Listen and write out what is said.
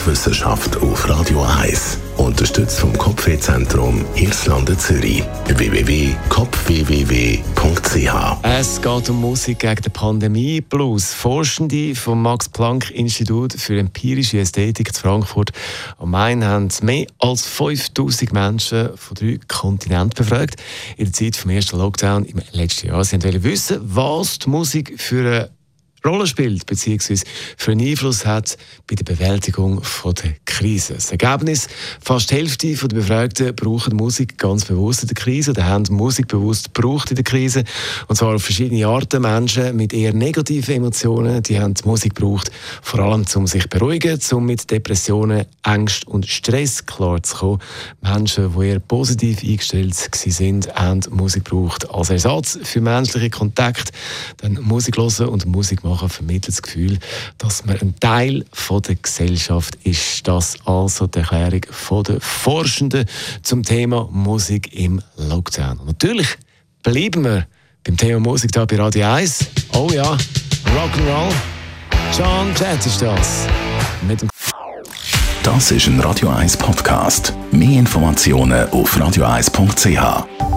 Gesundheit und Wissenschaft auf Radio 1. Unterstützt vom Kopfwehzentrum Irlande Zürich. www.kopfwww.ch Es geht um Musik gegen den Pandemie Blues. Forschende vom Max-Planck-Institut für empirische Ästhetik zu Frankfurt am Main haben mehr als 5000 Menschen von drei Kontinenten befragt. In der Zeit vom ersten Lockdown im letzten Jahr. Sie wollten wissen, was die Musik für eine Rolle spielt bzw. für einen Einfluss hat bei der Bewältigung von der Krise. Das Ergebnis, fast die Hälfte der Befragten brauchen Musik ganz bewusst in der Krise oder haben Musik bewusst gebraucht in der Krise. Und zwar auf verschiedene Arten. Menschen mit eher negativen Emotionen, die haben Musik gebraucht, vor allem um sich zu beruhigen, um mit Depressionen, Angst und Stress klarzukommen. Menschen, die eher positiv eingestellt sind, haben Musik gebraucht als Ersatz für menschliche Kontakte. Dann Musik hören und Musik machen machen, vermittelt das Gefühl, dass man ein Teil von der Gesellschaft ist. Das also die Erklärung von der Forschenden zum Thema Musik im Lockdown. Natürlich bleiben wir beim Thema Musik hier bei Radio 1. Oh ja, Rock'n'Roll. John Jett ist das. Mit dem das ist ein Radio 1 Podcast. Mehr Informationen auf radio1.ch.